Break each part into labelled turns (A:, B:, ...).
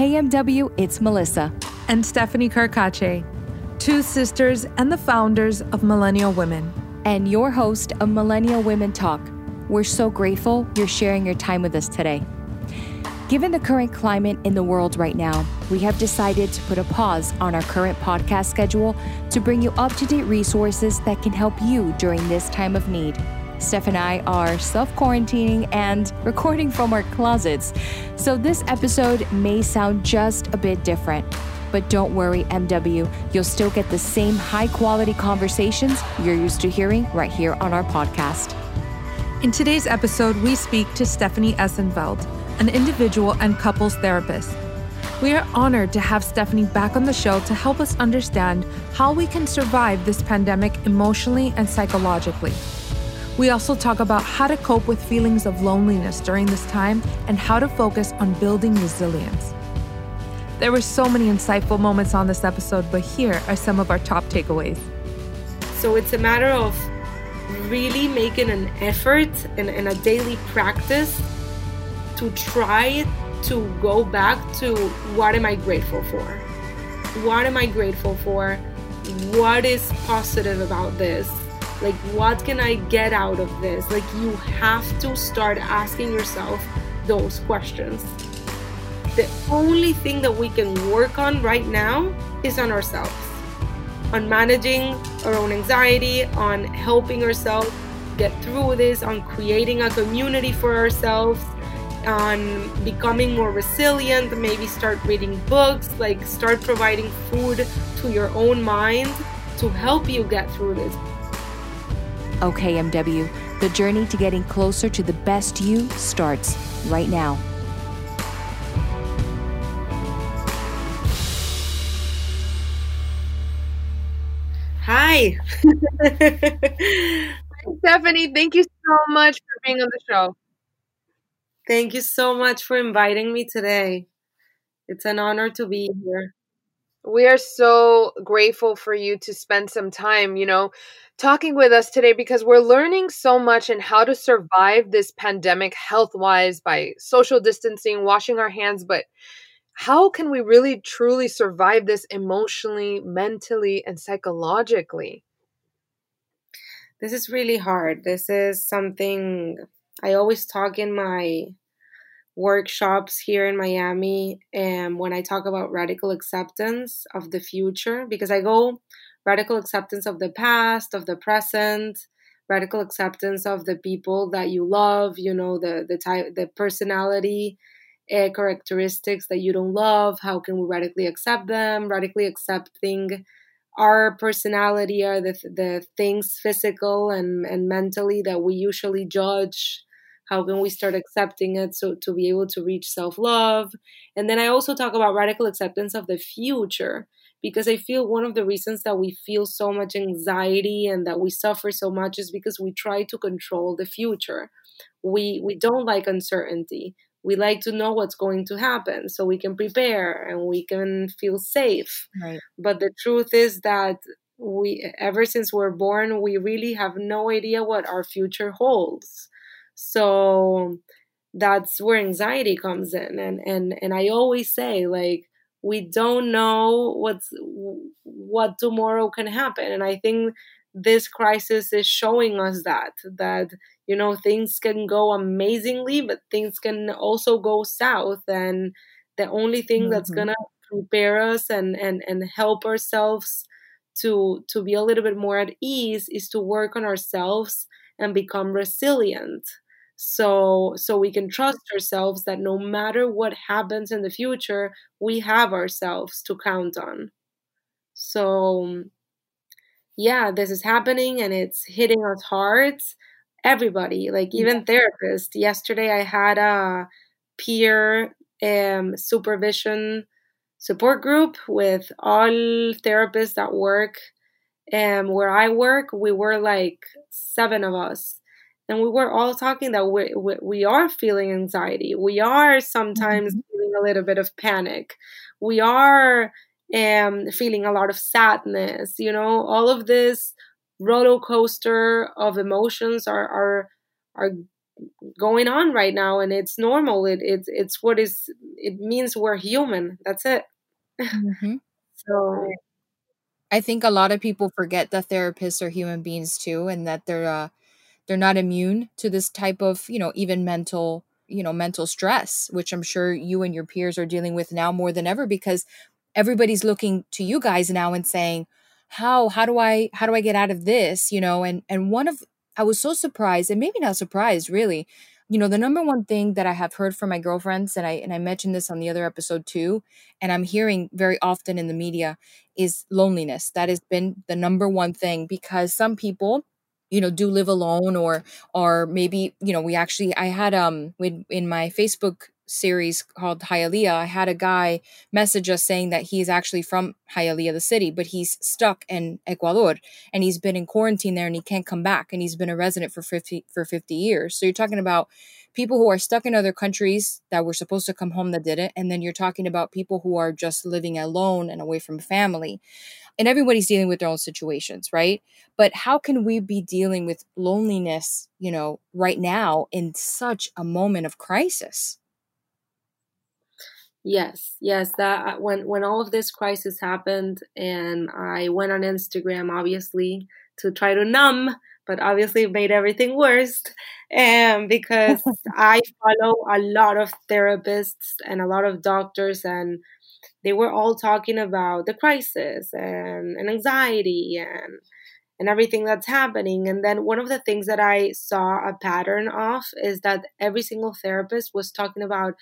A: KMW, it's Melissa.
B: And Stephanie Carcache, two sisters and the founders of Millennial Women.
A: And your host of Millennial Women Talk. We're so grateful you're sharing your time with us today. Given the current climate in the world right now, we have decided to put a pause on our current podcast schedule to bring you up to date resources that can help you during this time of need. Steph and I are self quarantining and recording from our closets, so this episode may sound just a bit different. But don't worry, MW, you'll still get the same high quality conversations you're used to hearing right here on our podcast.
B: In today's episode, we speak to Stephanie Essenfeld an individual and couples therapist. We are honored to have Stephanie back on the show to help us understand how we can survive this pandemic emotionally and psychologically. We also talk about how to cope with feelings of loneliness during this time and how to focus on building resilience. There were so many insightful moments on this episode, but here are some of our top takeaways.
C: So it's a matter of really making an effort and, and a daily practice to try to go back to what am I grateful for? What am I grateful for? What is positive about this? Like, what can I get out of this? Like, you have to start asking yourself those questions. The only thing that we can work on right now is on ourselves, on managing our own anxiety, on helping ourselves get through this, on creating a community for ourselves on becoming more resilient, maybe start reading books, like start providing food to your own mind to help you get through this.
A: Okay, MW, the journey to getting closer to the best you starts right now.
C: Hi.
B: Stephanie, thank you so much for being on the show.
C: Thank you so much for inviting me today. It's an honor to be here.
B: We are so grateful for you to spend some time, you know, talking with us today because we're learning so much in how to survive this pandemic health wise by social distancing, washing our hands. But how can we really truly survive this emotionally, mentally, and psychologically?
C: This is really hard. This is something I always talk in my workshops here in Miami and when I talk about radical acceptance of the future because I go radical acceptance of the past, of the present, radical acceptance of the people that you love, you know, the the type the personality uh, characteristics that you don't love, how can we radically accept them? Radically accepting our personality are the the things physical and and mentally that we usually judge how can we start accepting it so to be able to reach self-love? And then i also talk about radical acceptance of the future because i feel one of the reasons that we feel so much anxiety and that we suffer so much is because we try to control the future. We we don't like uncertainty. We like to know what's going to happen so we can prepare and we can feel safe. Right. but the truth is that we ever since we're born we really have no idea what our future holds so that's where anxiety comes in. And, and, and I always say, like, we don't know what's what tomorrow can happen and i think this crisis is showing us that that you know things can go amazingly but things can also go south and the only thing mm-hmm. that's gonna prepare us and and and help ourselves to to be a little bit more at ease is to work on ourselves and become resilient so so we can trust ourselves that no matter what happens in the future we have ourselves to count on. So yeah this is happening and it's hitting us hard everybody like even therapists. Yesterday i had a peer um, supervision support group with all therapists that work and um, where i work. We were like seven of us and we were all talking that we, we, we are feeling anxiety we are sometimes mm-hmm. feeling a little bit of panic we are um, feeling a lot of sadness you know all of this roller coaster of emotions are are are going on right now and it's normal it, it's it's what is it means we're human. That's it. Mm-hmm. so
A: I think a lot of people forget that therapists are human beings too, and that they're uh, they're not immune to this type of you know even mental you know mental stress, which I'm sure you and your peers are dealing with now more than ever because everybody's looking to you guys now and saying how how do i how do i get out of this? You know and and one of i was so surprised and maybe not surprised really. You know the number one thing that i have heard from my girlfriends and i and i mentioned this on the other episode too and i'm hearing very often in the media is loneliness. That has been the number one thing because some people you know do live alone or or maybe you know we actually i had um with in my facebook series called Hialeah, I had a guy message us saying that he's actually from Hialeah, the city, but he's stuck in Ecuador and he's been in quarantine there and he can't come back and he's been a resident for 50 for 50 years. So you're talking about people who are stuck in other countries that were supposed to come home that didn't and then you're talking about people who are just living alone and away from family. And everybody's dealing with their own situations, right? But how can we be dealing with loneliness, you know, right now in such a moment of crisis?
C: Yes, yes. That uh, when when all of this crisis happened, and I went on Instagram, obviously to try to numb, but obviously it made everything worse. And because I follow a lot of therapists and a lot of doctors, and they were all talking about the crisis and, and anxiety and and everything that's happening. And then one of the things that I saw a pattern of is that every single therapist was talking about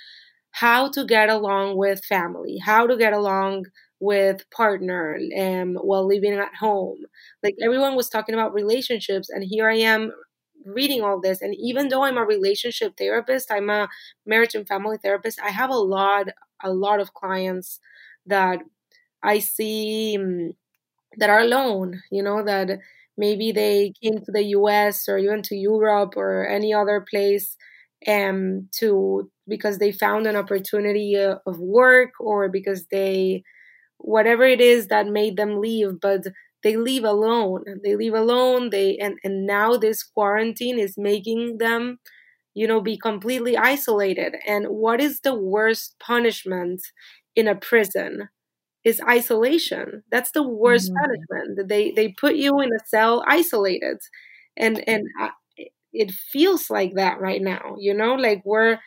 C: how to get along with family, how to get along with partner um, while living at home. Like everyone was talking about relationships, and here I am reading all this. And even though I'm a relationship therapist, I'm a marriage and family therapist. I have a lot, a lot of clients that I see um, that are alone. You know that maybe they came to the U.S. or even to Europe or any other place um, to because they found an opportunity uh, of work or because they whatever it is that made them leave but they leave alone. They leave alone. They and and now this quarantine is making them you know be completely isolated. And what is the worst punishment in a prison is isolation. That's the worst mm-hmm. punishment. They they put you in a cell isolated. And and it feels like that right now you know? Like we're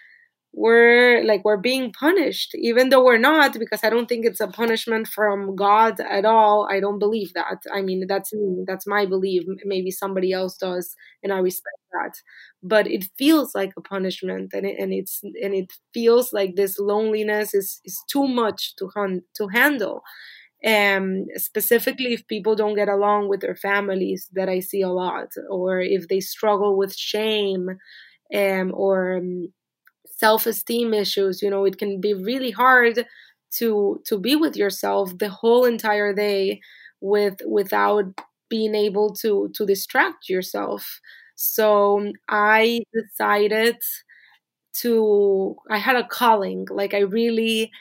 C: we're like we're being punished even though we're not because i don't think it's a punishment from god at all. I don't believe that. I mean that's me. That's my belief. Maybe somebody else does and i respect that. But it feels like a punishment and, it, and it's and it feels like this loneliness is is too much to hun- to handle. Um, specifically if people don't get along with their families that i see a lot or if they struggle with shame um, or um, self-esteem issues you know it can be really hard to to be with yourself the whole entire day with without being able to to distract yourself. So i decided to i had a calling like i really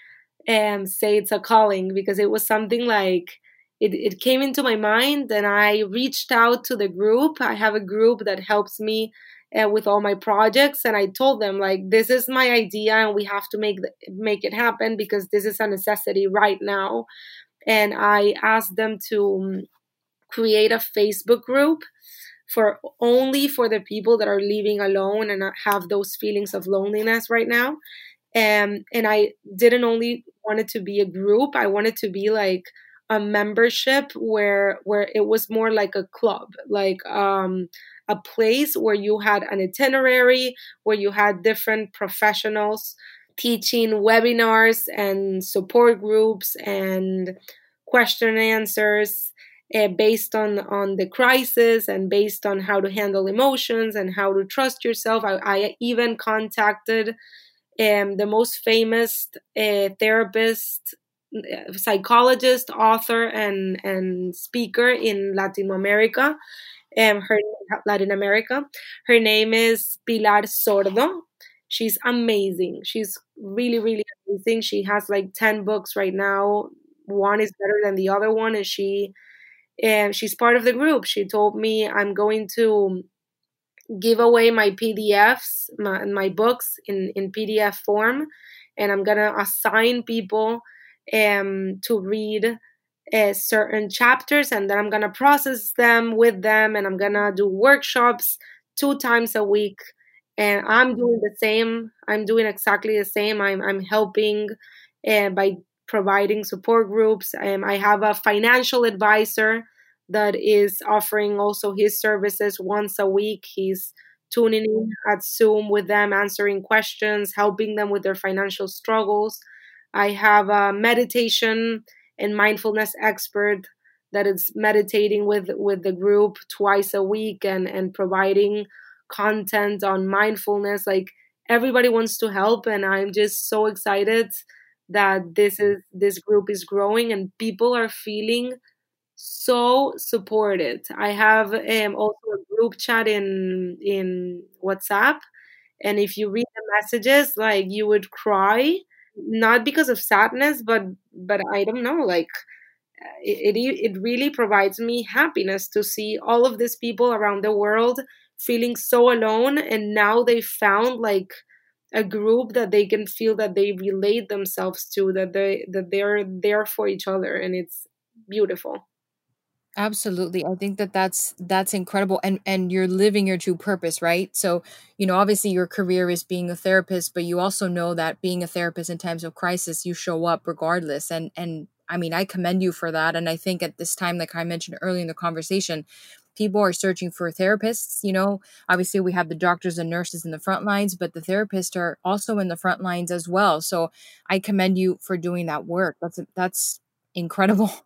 C: um say it's a calling because it was something like it, it came into my mind and i reached out to the group. I have a group that helps me uh, with all my projects and i told them like this is my idea and we have to make make it happen because this is a necessity right now. And i asked them to um, create a facebook group for only for the people that are living alone and have those feelings of loneliness right now. Um, and i didn't only want it to be a group i wanted to be like a membership where where it was more like a club like um a place where you had an itinerary, where you had different professionals teaching webinars and support groups and question and answers uh, based on on the crisis and based on how to handle emotions and how to trust yourself. I, I even contacted um, the most famous uh, therapist, uh, psychologist, author, and and speaker in Latin America um, her Latin America. Her name is Pilar Sordo. She's amazing. She's really, really amazing. She has like 10 books right now. One is better than the other one, and she and she's part of the group. She told me I'm going to give away my PDFs, my, my books in, in PDF form, and I'm gonna assign people um, to read uh, certain chapters, and then I'm gonna process them with them, and I'm gonna do workshops two times a week. And I'm doing the same. I'm doing exactly the same. I'm I'm helping uh, by providing support groups. Um, I have a financial advisor that is offering also his services once a week. He's tuning in at Zoom with them, answering questions, helping them with their financial struggles. I have a meditation and mindfulness expert that is meditating with with the group twice a week and and providing content on mindfulness like everybody wants to help and i'm just so excited that this is this group is growing and people are feeling so supported. I have um, also a group chat in in WhatsApp, and if you read the messages, like you would cry, not because of sadness, but but I don't know, like it, it it really provides me happiness to see all of these people around the world feeling so alone, and now they found like a group that they can feel that they relate themselves to that they that they're there for each other and it's beautiful
A: Absolutely. I think that that's that's incredible and and you're living your true purpose, right? So, you know, obviously your career is being a therapist, but you also know that being a therapist in times of crisis, you show up regardless and and I mean, I commend you for that and I think at this time like I mentioned earlier in the conversation, people are searching for therapists, you know. Obviously, we have the doctors and nurses in the front lines, but the therapists are also in the front lines as well. So, I commend you for doing that work. That's that's incredible.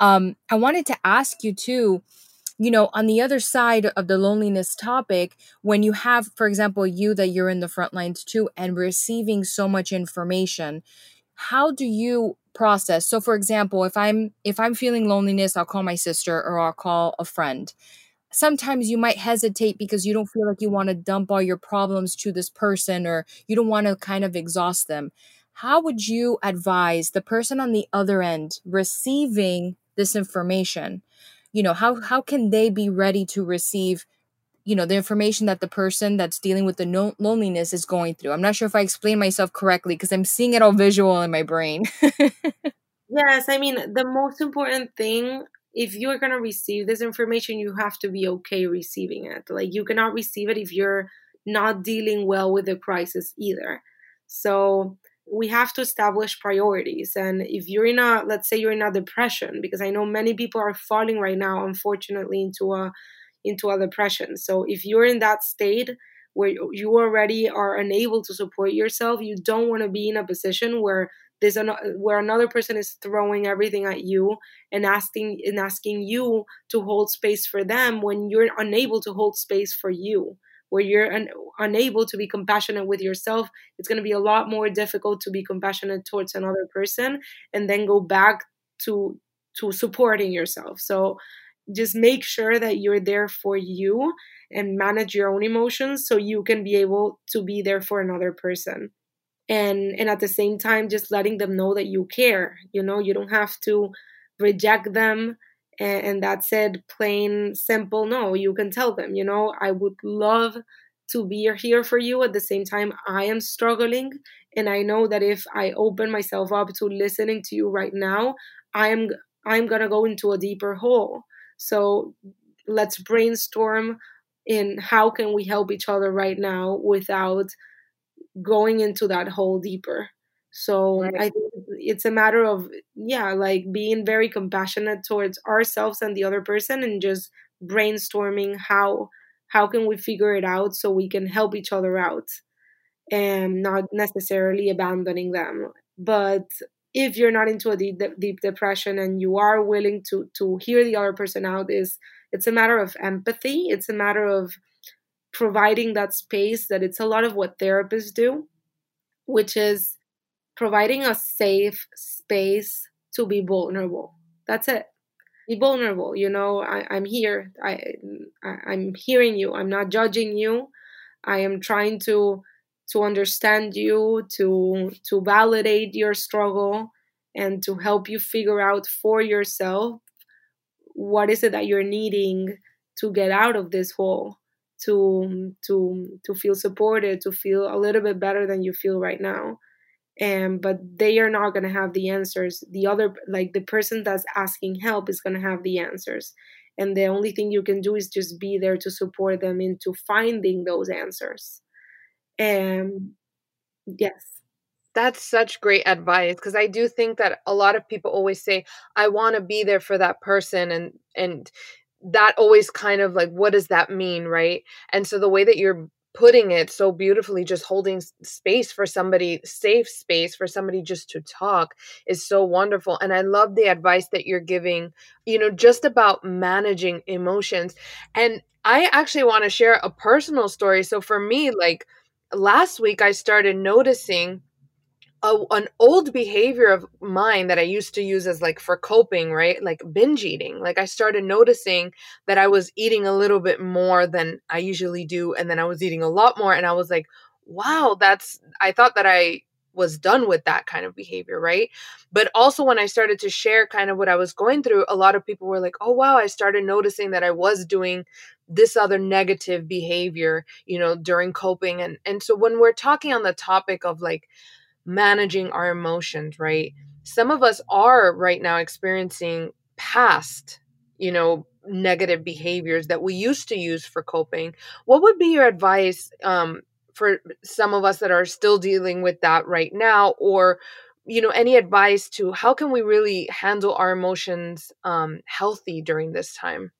A: Um, I wanted to ask you too, you know, on the other side of the loneliness topic, when you have, for example, you that you're in the front lines too and receiving so much information, how do you process? So for example, if I'm if I'm feeling loneliness, I'll call my sister or I'll call a friend. Sometimes you might hesitate because you don't feel like you want to dump all your problems to this person or you don't want to kind of exhaust them how would you advise the person on the other end receiving this information? You know how how can they be ready to receive you know the information that the person that's dealing with the no- loneliness is going through? I'm not sure if i explain myself correctly because i'm seeing it all visual in my brain.
C: Yes i mean the most important thing if you're going to receive this information you have to be okay receiving it. Like you cannot receive it if you're not dealing well with the crisis either. So we have to establish priorities. And if you're in a let's say you're in a depression because i know many people are falling right now unfortunately into a into a depression. So if you're in that state where you already are unable to support yourself you don't want to be in a position where there's an, where another person is throwing everything at you and asking and asking you to hold space for them when you're unable to hold space for you where you're un- unable to be compassionate with yourself, it's going to be a lot more difficult to be compassionate towards another person and then go back to to supporting yourself. So just make sure that you're there for you and manage your own emotions so you can be able to be there for another person. And and at the same time just letting them know that you care. You know, you don't have to reject them and, and that said plain simple no you can tell them you know i would love to be here for you. At the same time i am struggling and i know that if i open myself up to listening to you right now i am i'm gonna go into a deeper hole. So let's brainstorm in how can we help each other right now without going into that hole deeper so right. I think it's a matter of yeah, like being very compassionate towards ourselves and the other person and just brainstorming how how can we figure it out so we can help each other out and not necessarily abandoning them. But if you're not into a deep, deep depression and you are willing to to hear the other person out is it's a matter of empathy it's a matter of providing that space that it's a lot of what therapists do which is providing a safe space to be vulnerable. That's it. Be vulnerable. You know, I, I'm here. I, I I'm hearing you. I'm not judging you. I am trying to to understand you, to to validate your struggle, and to help you figure out for yourself what is it that you're needing to get out of this hole to to to feel supported to feel a little bit better than you feel right now and but they are not going to have the answers. The other like the person that's asking help is going to have the answers. And the only thing you can do is just be there to support them into finding those answers. And yes.
D: That's such great advice because i do think that a lot of people always say i want to be there for that person and and that always kind of like what does that mean right? And so the way that you're putting it so beautifully just holding space for somebody safe space for somebody just to talk is so wonderful and i love the advice that you're giving you know just about managing emotions and i actually want to share a personal story. So for me like last week i started noticing a, an old behavior of mine that I used to use as like for coping, right? Like binge eating. Like I started noticing that I was eating a little bit more than I usually do. And then I was eating a lot more. And I was like, wow, that's, I thought that I was done with that kind of behavior, right? But also when I started to share kind of what I was going through, a lot of people were like, "Oh wow, I started noticing that I was doing this other negative behavior, you know, during coping." And and so when we're talking on the topic of like managing our emotions, right? Some of us are right now experiencing past, you know, negative behaviors that we used to use for coping. What would be your advice um, for some of us that are still dealing with that right now, or you know, any advice to how can we really handle our emotions um, healthy during this time?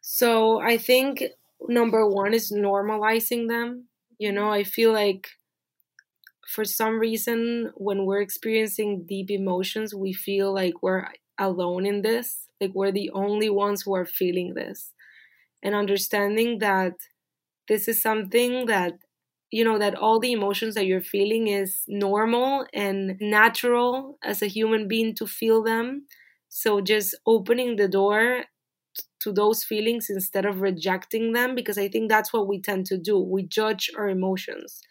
C: So I think number one is normalizing them. You know, I feel like for some reason, when we're experiencing deep emotions, we feel like we're alone in this, like we're the only ones who are feeling this. And understanding that this is something that, you know, that all the emotions that you're feeling is normal and natural as a human being to feel them. So just opening the door to those feelings instead of rejecting them, because I think that's what we tend to do. We judge our emotions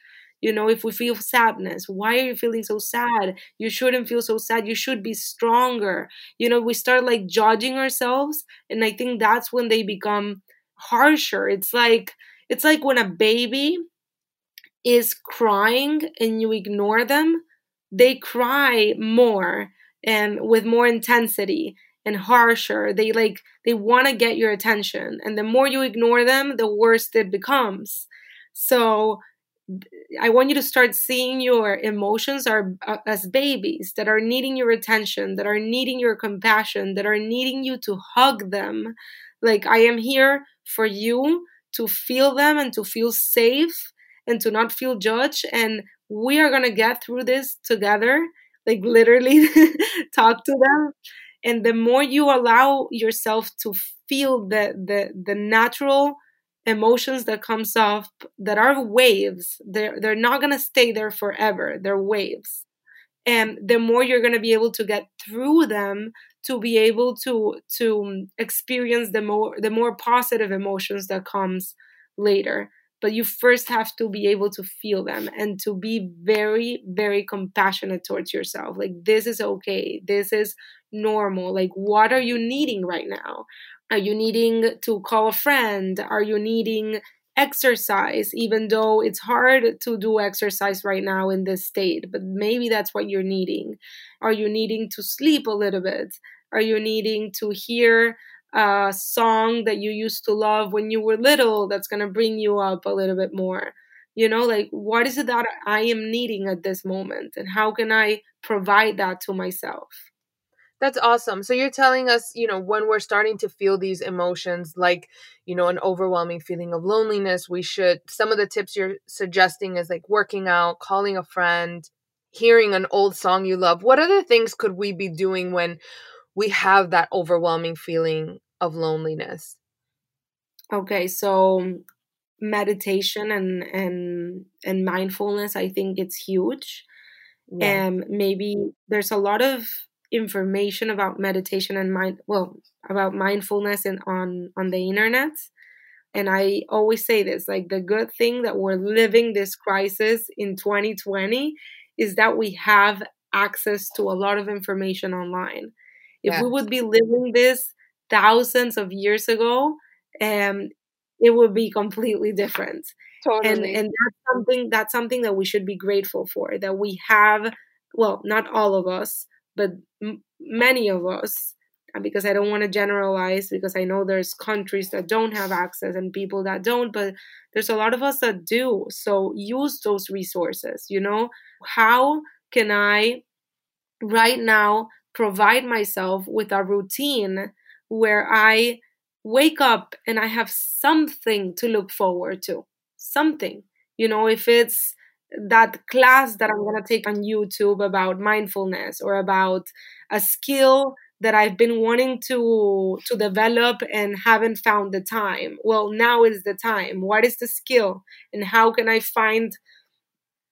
C: you know, if we feel sadness, why are you feeling so sad? You shouldn't feel so sad. You should be stronger. You know, we start like judging ourselves. And I think that's when they become harsher. It's like, it's like when a baby is crying and you ignore them, they cry more and with more intensity and harsher. They like, they want to get your attention. And the more you ignore them, the worse it becomes. So, I want you to start seeing your emotions are uh, as babies that are needing your attention, that are needing your compassion, that are needing you to hug them. Like I am here for you to feel them and to feel safe and to not feel judged and we are going to get through this together. Like literally talk to them and the more you allow yourself to feel the the the natural emotions that comes up that are waves. They're they're not going to stay there forever. They're waves. And the more you're going to be able to get through them to be able to to experience the more the more positive emotions that comes later. But you first have to be able to feel them and to be very very compassionate towards yourself. Like this is okay. This is normal like what are you needing right now are you needing to call a friend? Are you needing exercise, even though it's hard to do exercise right now in this state? But maybe that's what you're needing. Are you needing to sleep a little bit? Are you needing to hear a song that you used to love when you were little that's going to bring you up a little bit more? You know, like what is it that I am needing at this moment? And how can I provide that to myself?
D: That's awesome. So you're telling us, you know, when we're starting to feel these emotions like, you know, an overwhelming feeling of loneliness, we should some of the tips you're suggesting is like working out, calling a friend, hearing an old song you love. What other things could we be doing when we have that overwhelming feeling of loneliness?
C: Okay, so meditation and and and mindfulness I think it's huge. Yeah. And maybe there's a lot of information about meditation and mind well about mindfulness and on on the internet and i always say this like the good thing that we're living this crisis in 2020 is that we have access to a lot of information online if we would be living this thousands of years ago um it would be completely different.
B: Totally.
C: And and that's something that's something that we should be grateful for that we have well, not all of us, but m- many of us uh, because I don't want to generalize because I know there's countries that don't have access and people that don't, but there's a lot of us that do. So use those resources, you know? How can I right now provide myself with a routine where I wake up and I have something to look forward to? Something. You know, if it's that class that I'm going to take on YouTube about mindfulness or about a skill that I've been wanting to to develop and haven't found the time. Well, now is the time. What is the skill and how can I find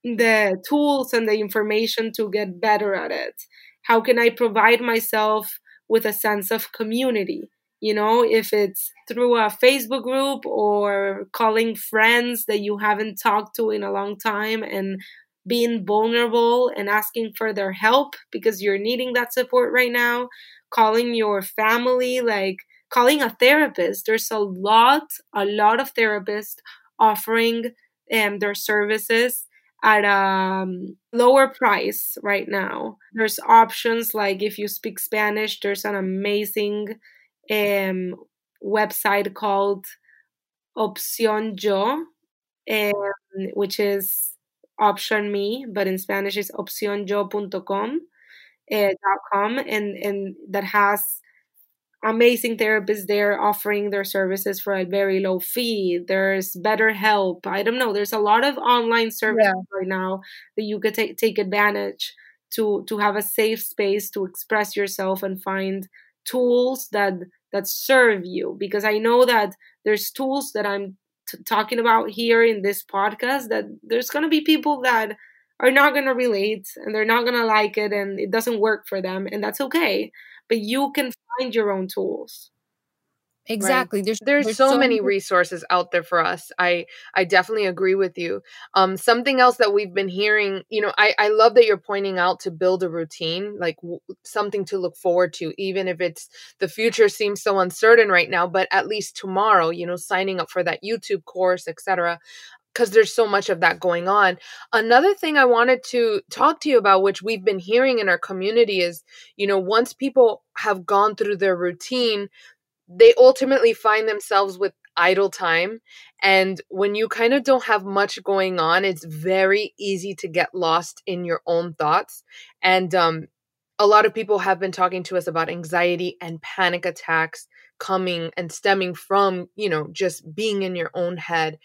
C: the tools and the information to get better at it? How can I provide myself with a sense of community? You know, if it's through a Facebook group or calling friends that you haven't talked to in a long time and being vulnerable and asking for their help because you're needing that support right now calling your family, like calling a therapist. There's a lot, a lot of therapists offering um, their services at a um, lower price right now. There's options like if you speak Spanish, there's an amazing um, website called Opción Yo, um, which is option me, but in Spanish is opcionyo.com uh, .com and and that has amazing therapists there offering their services for a very low fee. There's BetterHelp. I don't know. There's a lot of online services yeah. right now that you could take take advantage to to have a safe space to express yourself and find tools that that serve you because I know that there's tools that I'm t- talking about here in this podcast that there's going to be people that are not going to relate and they're not going to like it and it doesn't work for them and that's okay. But you can find your own tools
A: exactly
D: right. there's, there's, there's so, so many resources out there for us i i definitely agree with you um something else that we've been hearing you know i i love that you're pointing out to build a routine like w- something to look forward to even if it's the future seems so uncertain right now but at least tomorrow you know signing up for that youtube course etc because there's so much of that going on. Another thing I wanted to talk to you about, which we've been hearing in our community, is you know, once people have gone through their routine, they ultimately find themselves with idle time. And when you kind of don't have much going on, it's very easy to get lost in your own thoughts. And um, a lot of people have been talking to us about anxiety and panic attacks coming and stemming from, you know, just being in your own head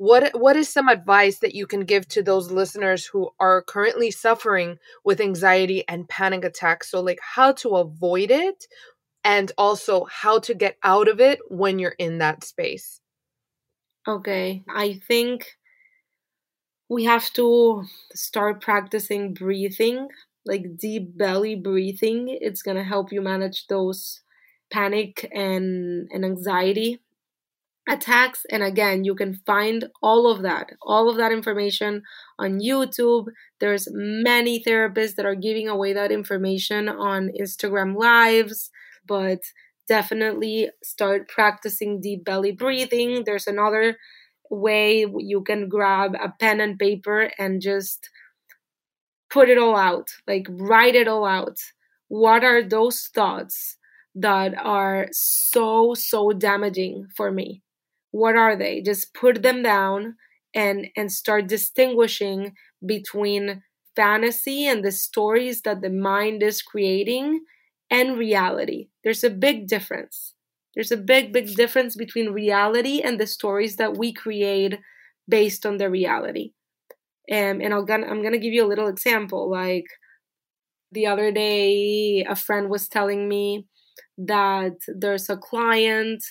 D: what what is some advice that you can give to those listeners who are currently suffering with anxiety and panic attacks so like how to avoid it and also how to get out of it when you're in that space.
C: Okay i think we have to start practicing breathing like deep belly breathing. It's going to help you manage those panic and and anxiety attacks. And again you can find all of that all of that information on youtube. There's many therapists that are giving away that information on instagram lives but definitely start practicing deep belly breathing. There's another way you can grab a pen and paper and just put it all out like write it all out. What are those thoughts that are so so damaging for me? What are they? Just put them down and and start distinguishing between fantasy and the stories that the mind is creating and reality. There's a big difference. There's a big big difference between reality and the stories that we create based on the reality. Um, and I'll gonna, i'm gonna give you a little example. Like the other day a friend was telling me that there's a client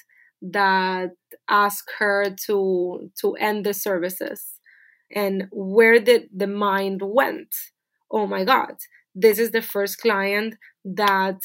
C: that asked her to to end the services and where did the mind went? Oh my god this is the first client that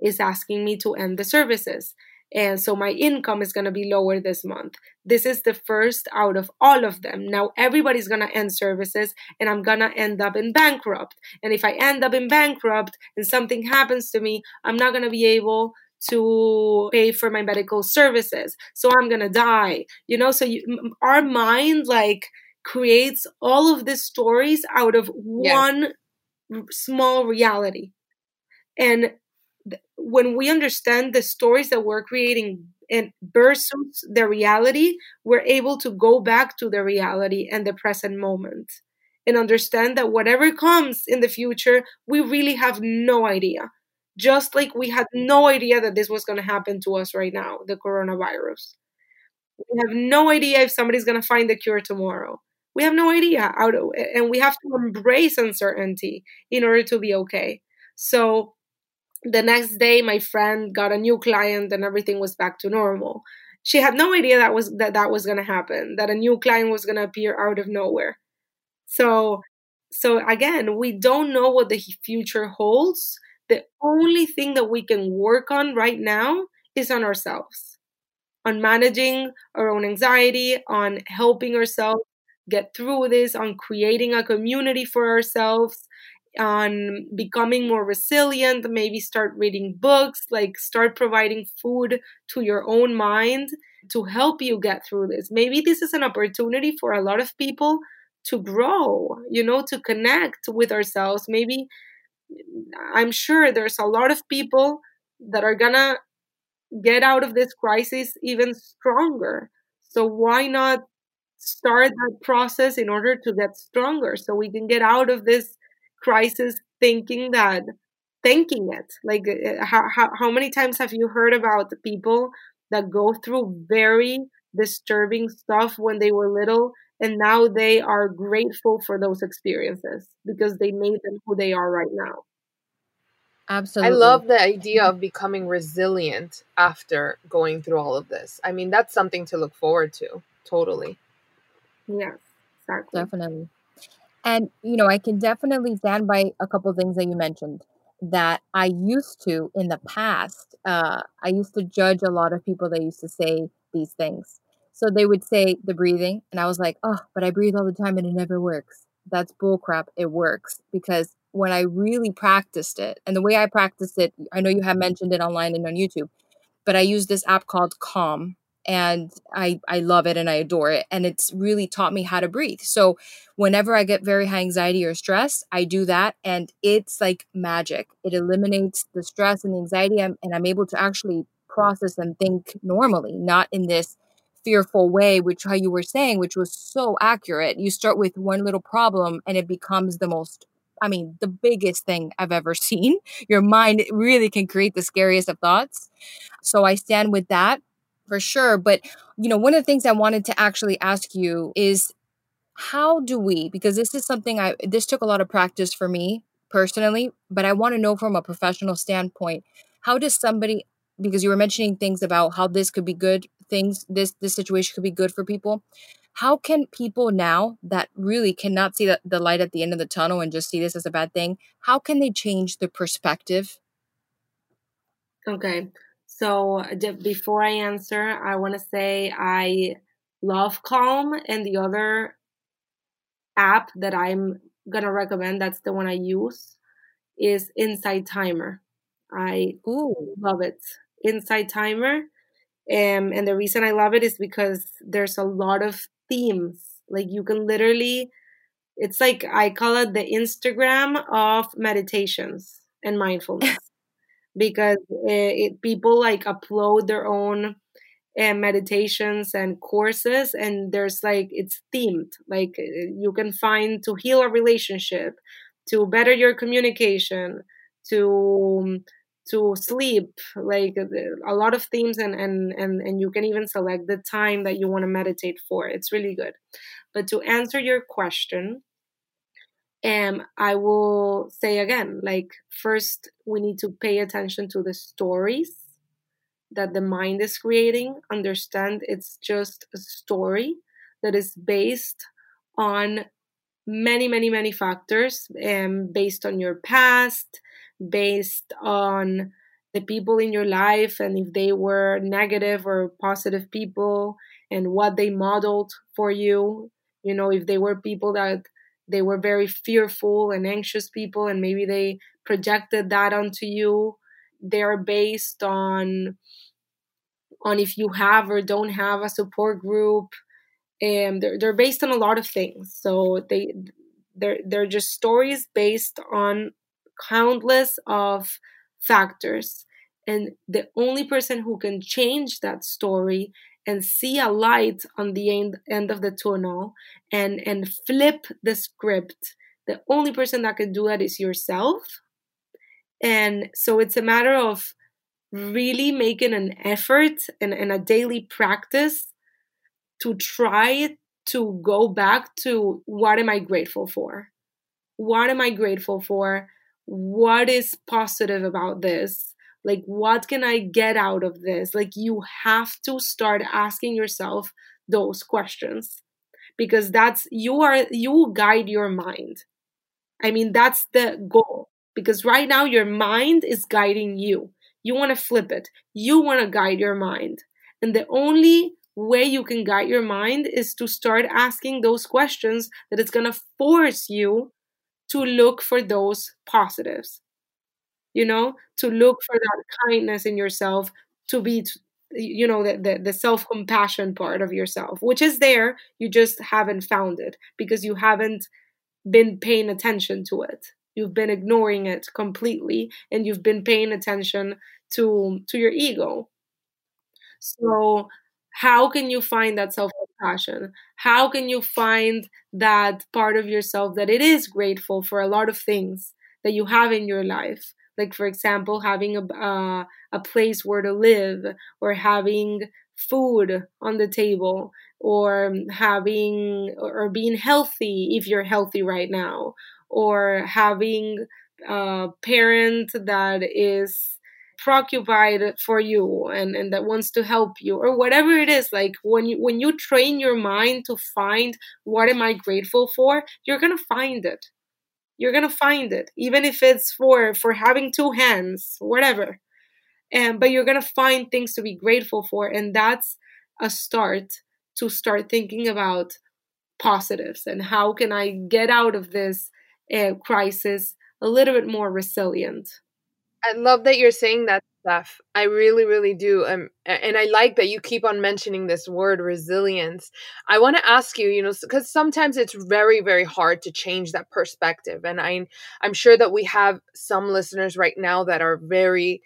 C: is asking me to end the services and so my income is going to be lower this month this is the first out of all of them now everybody's going to end services and i'm going to end up in bankrupt and if i end up in bankrupt and something happens to me i'm not going to be able to pay for my medical services. So I'm going to die. You know, so you, our mind like creates all of these stories out of yes. one small reality. And th- when we understand the stories that we're creating and versus the reality, we're able to go back to the reality and the present moment and understand that whatever comes in the future, we really have no idea. Just like we had no idea that this was going to happen to us right now, the coronavirus. We have no idea if somebody's going to find the cure tomorrow. We have no idea how to, and we have to mm. embrace uncertainty in order to be okay. So the next day, my friend got a new client and everything was back to normal. She had no idea that was that that was going to happen. That a new client was going to appear out of nowhere. So, so again, we don't know what the future holds. The only thing that we can work on right now is on ourselves, on managing our own anxiety, on helping ourselves get through this, on creating a community for ourselves, on becoming more resilient, maybe start reading books, like start providing food to your own mind to help you get through this. Maybe this is an opportunity for a lot of people to grow, you know, to connect with ourselves. Maybe I'm sure there's a lot of people that are gonna get out of this crisis even stronger. So why not start that process in order to get stronger so we can get out of this crisis thinking that thinking it. Like uh, how, how, how many times have you heard about the people that go through very disturbing stuff when they were little and now they are grateful for those experiences because they made them who they are right now?
D: Absolutely. I love the idea of becoming resilient after going through all of this. I mean that's something to look forward to totally
C: yeah exactly
A: definitely and you know i can definitely stand by a couple things that you mentioned that i used to in the past uh, i used to judge a lot of people that used to say these things so they would say the breathing, and I was like, oh, but I breathe all the time and it never works. That's bullcrap. It works because when I really practiced it, and the way I practiced it, I know you have mentioned it online and on YouTube, but I use this app called Calm, and I I love it and I adore it, and it's really taught me how to breathe. So whenever I get very high anxiety or stress, I do that, and it's like magic. It eliminates the stress and the anxiety, and I'm able to actually process and think normally, not in this fearful way, which how you were saying, which was so accurate. You start with one little problem and it becomes the most I mean, the biggest thing I've ever seen. Your mind really can create the scariest of thoughts. So I stand with that for sure. But, you know, one of the things I wanted to actually ask you is how do we, because this is something I, this took a lot of practice for me personally, but I want to know from a professional standpoint, how does somebody, because you were mentioning things about how this could be good things this this situation could be good for people how can people now that really cannot see the, the light at the end of the tunnel and just see this as a bad thing how can they change the perspective
C: okay so before i answer i want to say i love calm and the other app that i'm gonna recommend that's the one i use is Insight Timer i Ooh. love it Insight Timer um, and the reason I love it is because there's a lot of themes. Like you can literally, it's like I call it the Instagram of meditations and mindfulness because it, it, people like upload their own uh, meditations and courses and there's like it's themed. Like uh, you can find to heal a relationship to better your communication to to sleep like a lot of themes and and and, and you can even select the time that you want to meditate for. It's really good. But to answer your question um i will say again like first we need to pay attention to the stories that the mind is creating. Understand it's just a story that is based on many many many factors um, based on your past based on the people in your life and if they were negative or positive people and what they modeled for you. You know if they were people that they were very fearful and anxious people and maybe they projected that onto you. They're based on on if you have or don't have a support group and they're, they're based on a lot of things. So they they're they're just stories based on countless of factors. And the only person who can change that story and see a light on the end, end of the tunnel and and flip the script the only person that can do that is yourself and so it's a matter of really making an effort and, and a daily practice to try to go back to what am I grateful for? What am I grateful for? What is positive about this? Like, what can I get out of this? Like, you have to start asking yourself those questions because that's you are you guide your mind. I mean, that's the goal because right now your mind is guiding you. You want to flip it, you want to guide your mind. And the only way you can guide your mind is to start asking those questions that it's going to force you to look for those positives you know to look for that kindness in yourself to be you know the, the, the self-compassion part of yourself which is there you just haven't found it because you haven't been paying attention to it. You've been ignoring it completely and you've been paying attention to to your ego. So how can you find that self compassion how can you find that part of yourself that it is grateful for a lot of things that you have in your life like for example having a, uh, a place where to live or having food on the table or having or being healthy if you're healthy right now or having a parent that is preoccupied for you and, and that wants to help you or whatever it is. Like when you when you train your mind to find what am i grateful for you're gonna find it you're gonna find it even if it's for for having two hands whatever. And but you're gonna find things to be grateful for and that's a start to start thinking about positives and how can i get out of this uh, crisis a little bit more resilient.
D: I love that you're saying that stuff. I really, really do. Um, and I like that you keep on mentioning this word resilience. I want to ask you, you know, because sometimes it's very, very hard to change that perspective. And I, I'm sure that we have some listeners right now that are very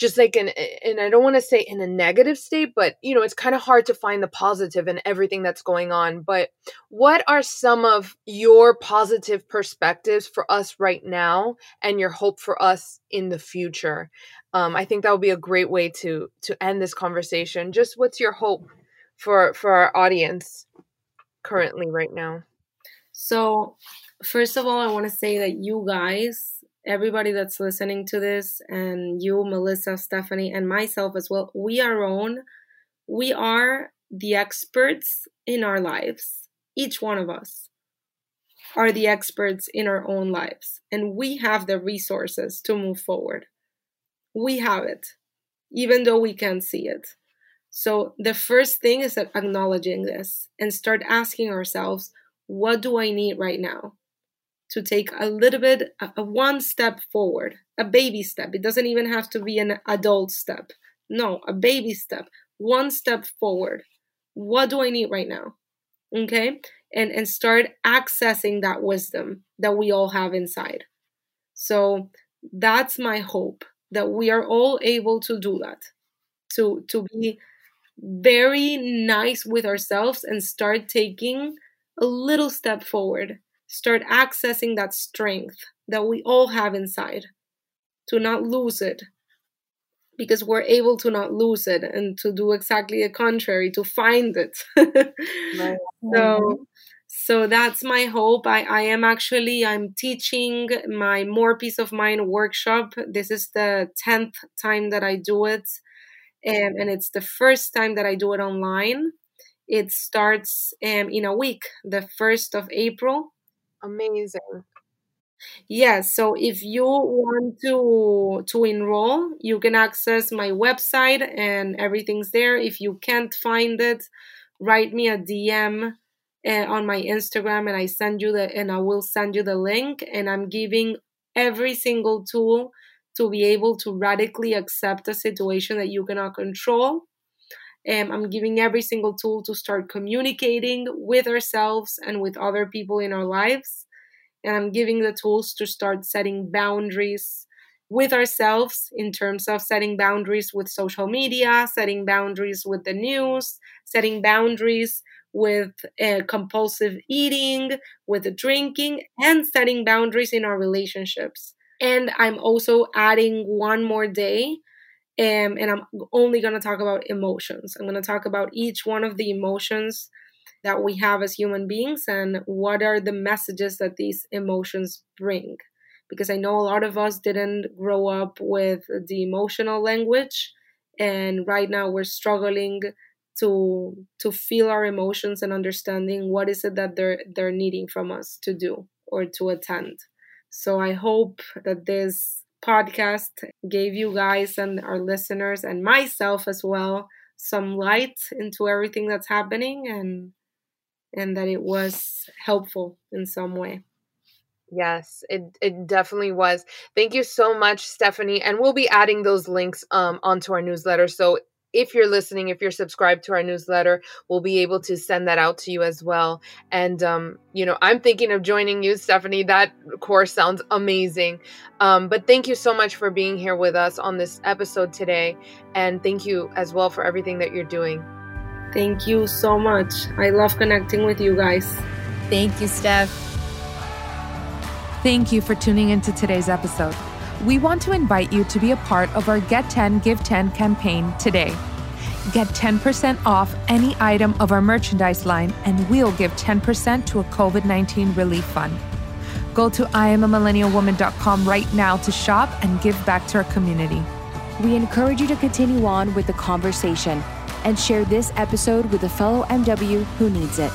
D: just like in and I don't want to say in a negative state, but you know, it's kind of hard to find the positive in everything that's going on. But what are some of your positive perspectives for us right now and your hope for us in the future? Um, I think that would be a great way to to end this conversation. Just what's your hope for for our audience currently right now?
C: So, first of all, I want to say that you guys everybody that's listening to this, and you, Melissa, Stephanie, and myself as well, we are own. We are the experts in our lives. Each one of us are the experts in our own lives, and we have the resources to move forward. We have it, even though we can't see it. So, the first thing is acknowledging this and start asking ourselves, what do I need right now? To take a little bit, a, a one step forward, a baby step. It doesn't even have to be an adult step. No, a baby step, one step forward. What do I need right now? Okay? And and start accessing that wisdom that we all have inside. So that's my hope that we are all able to do that. To to be very nice with ourselves and start taking a little step forward start accessing that strength that we all have inside to not lose it because we're able to not lose it and to do exactly the contrary to find it. Right. so so that's my hope. I, I am actually i'm teaching my more peace of mind workshop. This is the 10th time that i do it and, and it's the first time that i do it online. It starts um, in a week the 1st of april
D: Amazing.
C: Yes, so if you want to to enroll, you can access my website and everything's there. If you can't find it, write me a DM uh, on my Instagram and I send you the and I will send you the link and I'm giving every single tool to be able to radically accept a situation that you cannot control. Um, I'm giving every single tool to start communicating with ourselves and with other people in our lives. And I'm giving the tools to start setting boundaries with ourselves in terms of setting boundaries with social media, setting boundaries with the news, setting boundaries with uh, compulsive eating, with drinking, and setting boundaries in our relationships. And I'm also adding one more day, um, and I'm only going to talk about emotions. I'm going to talk about each one of the emotions that we have as human beings and what are the messages that these emotions bring. Because I know a lot of us didn't grow up with the emotional language, and right now we're struggling to to feel our emotions and understanding what is it that they're they're needing from us to do or to attend. So I hope that this podcast gave you guys and our listeners and myself as well some light into everything that's happening and and that it was helpful in some way.
D: Yes, it it definitely was. Thank you so much, Stephanie. And we'll be adding those links um onto our newsletter. So if you're listening, if you're subscribed to our newsletter, we'll be able to send that out to you as well. And, um, you know, I'm thinking of joining you, Stephanie. That course sounds amazing. Um, but thank you so much for being here with us on this episode today. And thank you as well for everything that you're doing.
C: Thank you so much. I love connecting with you guys.
A: Thank you, Steph.
B: Thank you for tuning into today's episode we want to invite you to be a part of our Get 10 Give 10 campaign today. Get 10% off any item of our merchandise line, and we'll give 10% to a COVID 19 relief fund. Go to IamAMillennialWoman.com right now to shop and give back to our community.
A: We encourage you to continue on with the conversation and share this episode with a fellow MW who needs it.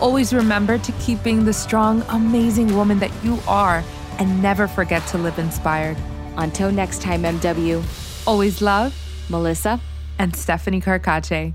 B: Always remember to keep being the strong, amazing woman that you are and never forget to live inspired.
A: Until next time, MW.
B: Always love,
A: Melissa
B: and Stephanie Carcache.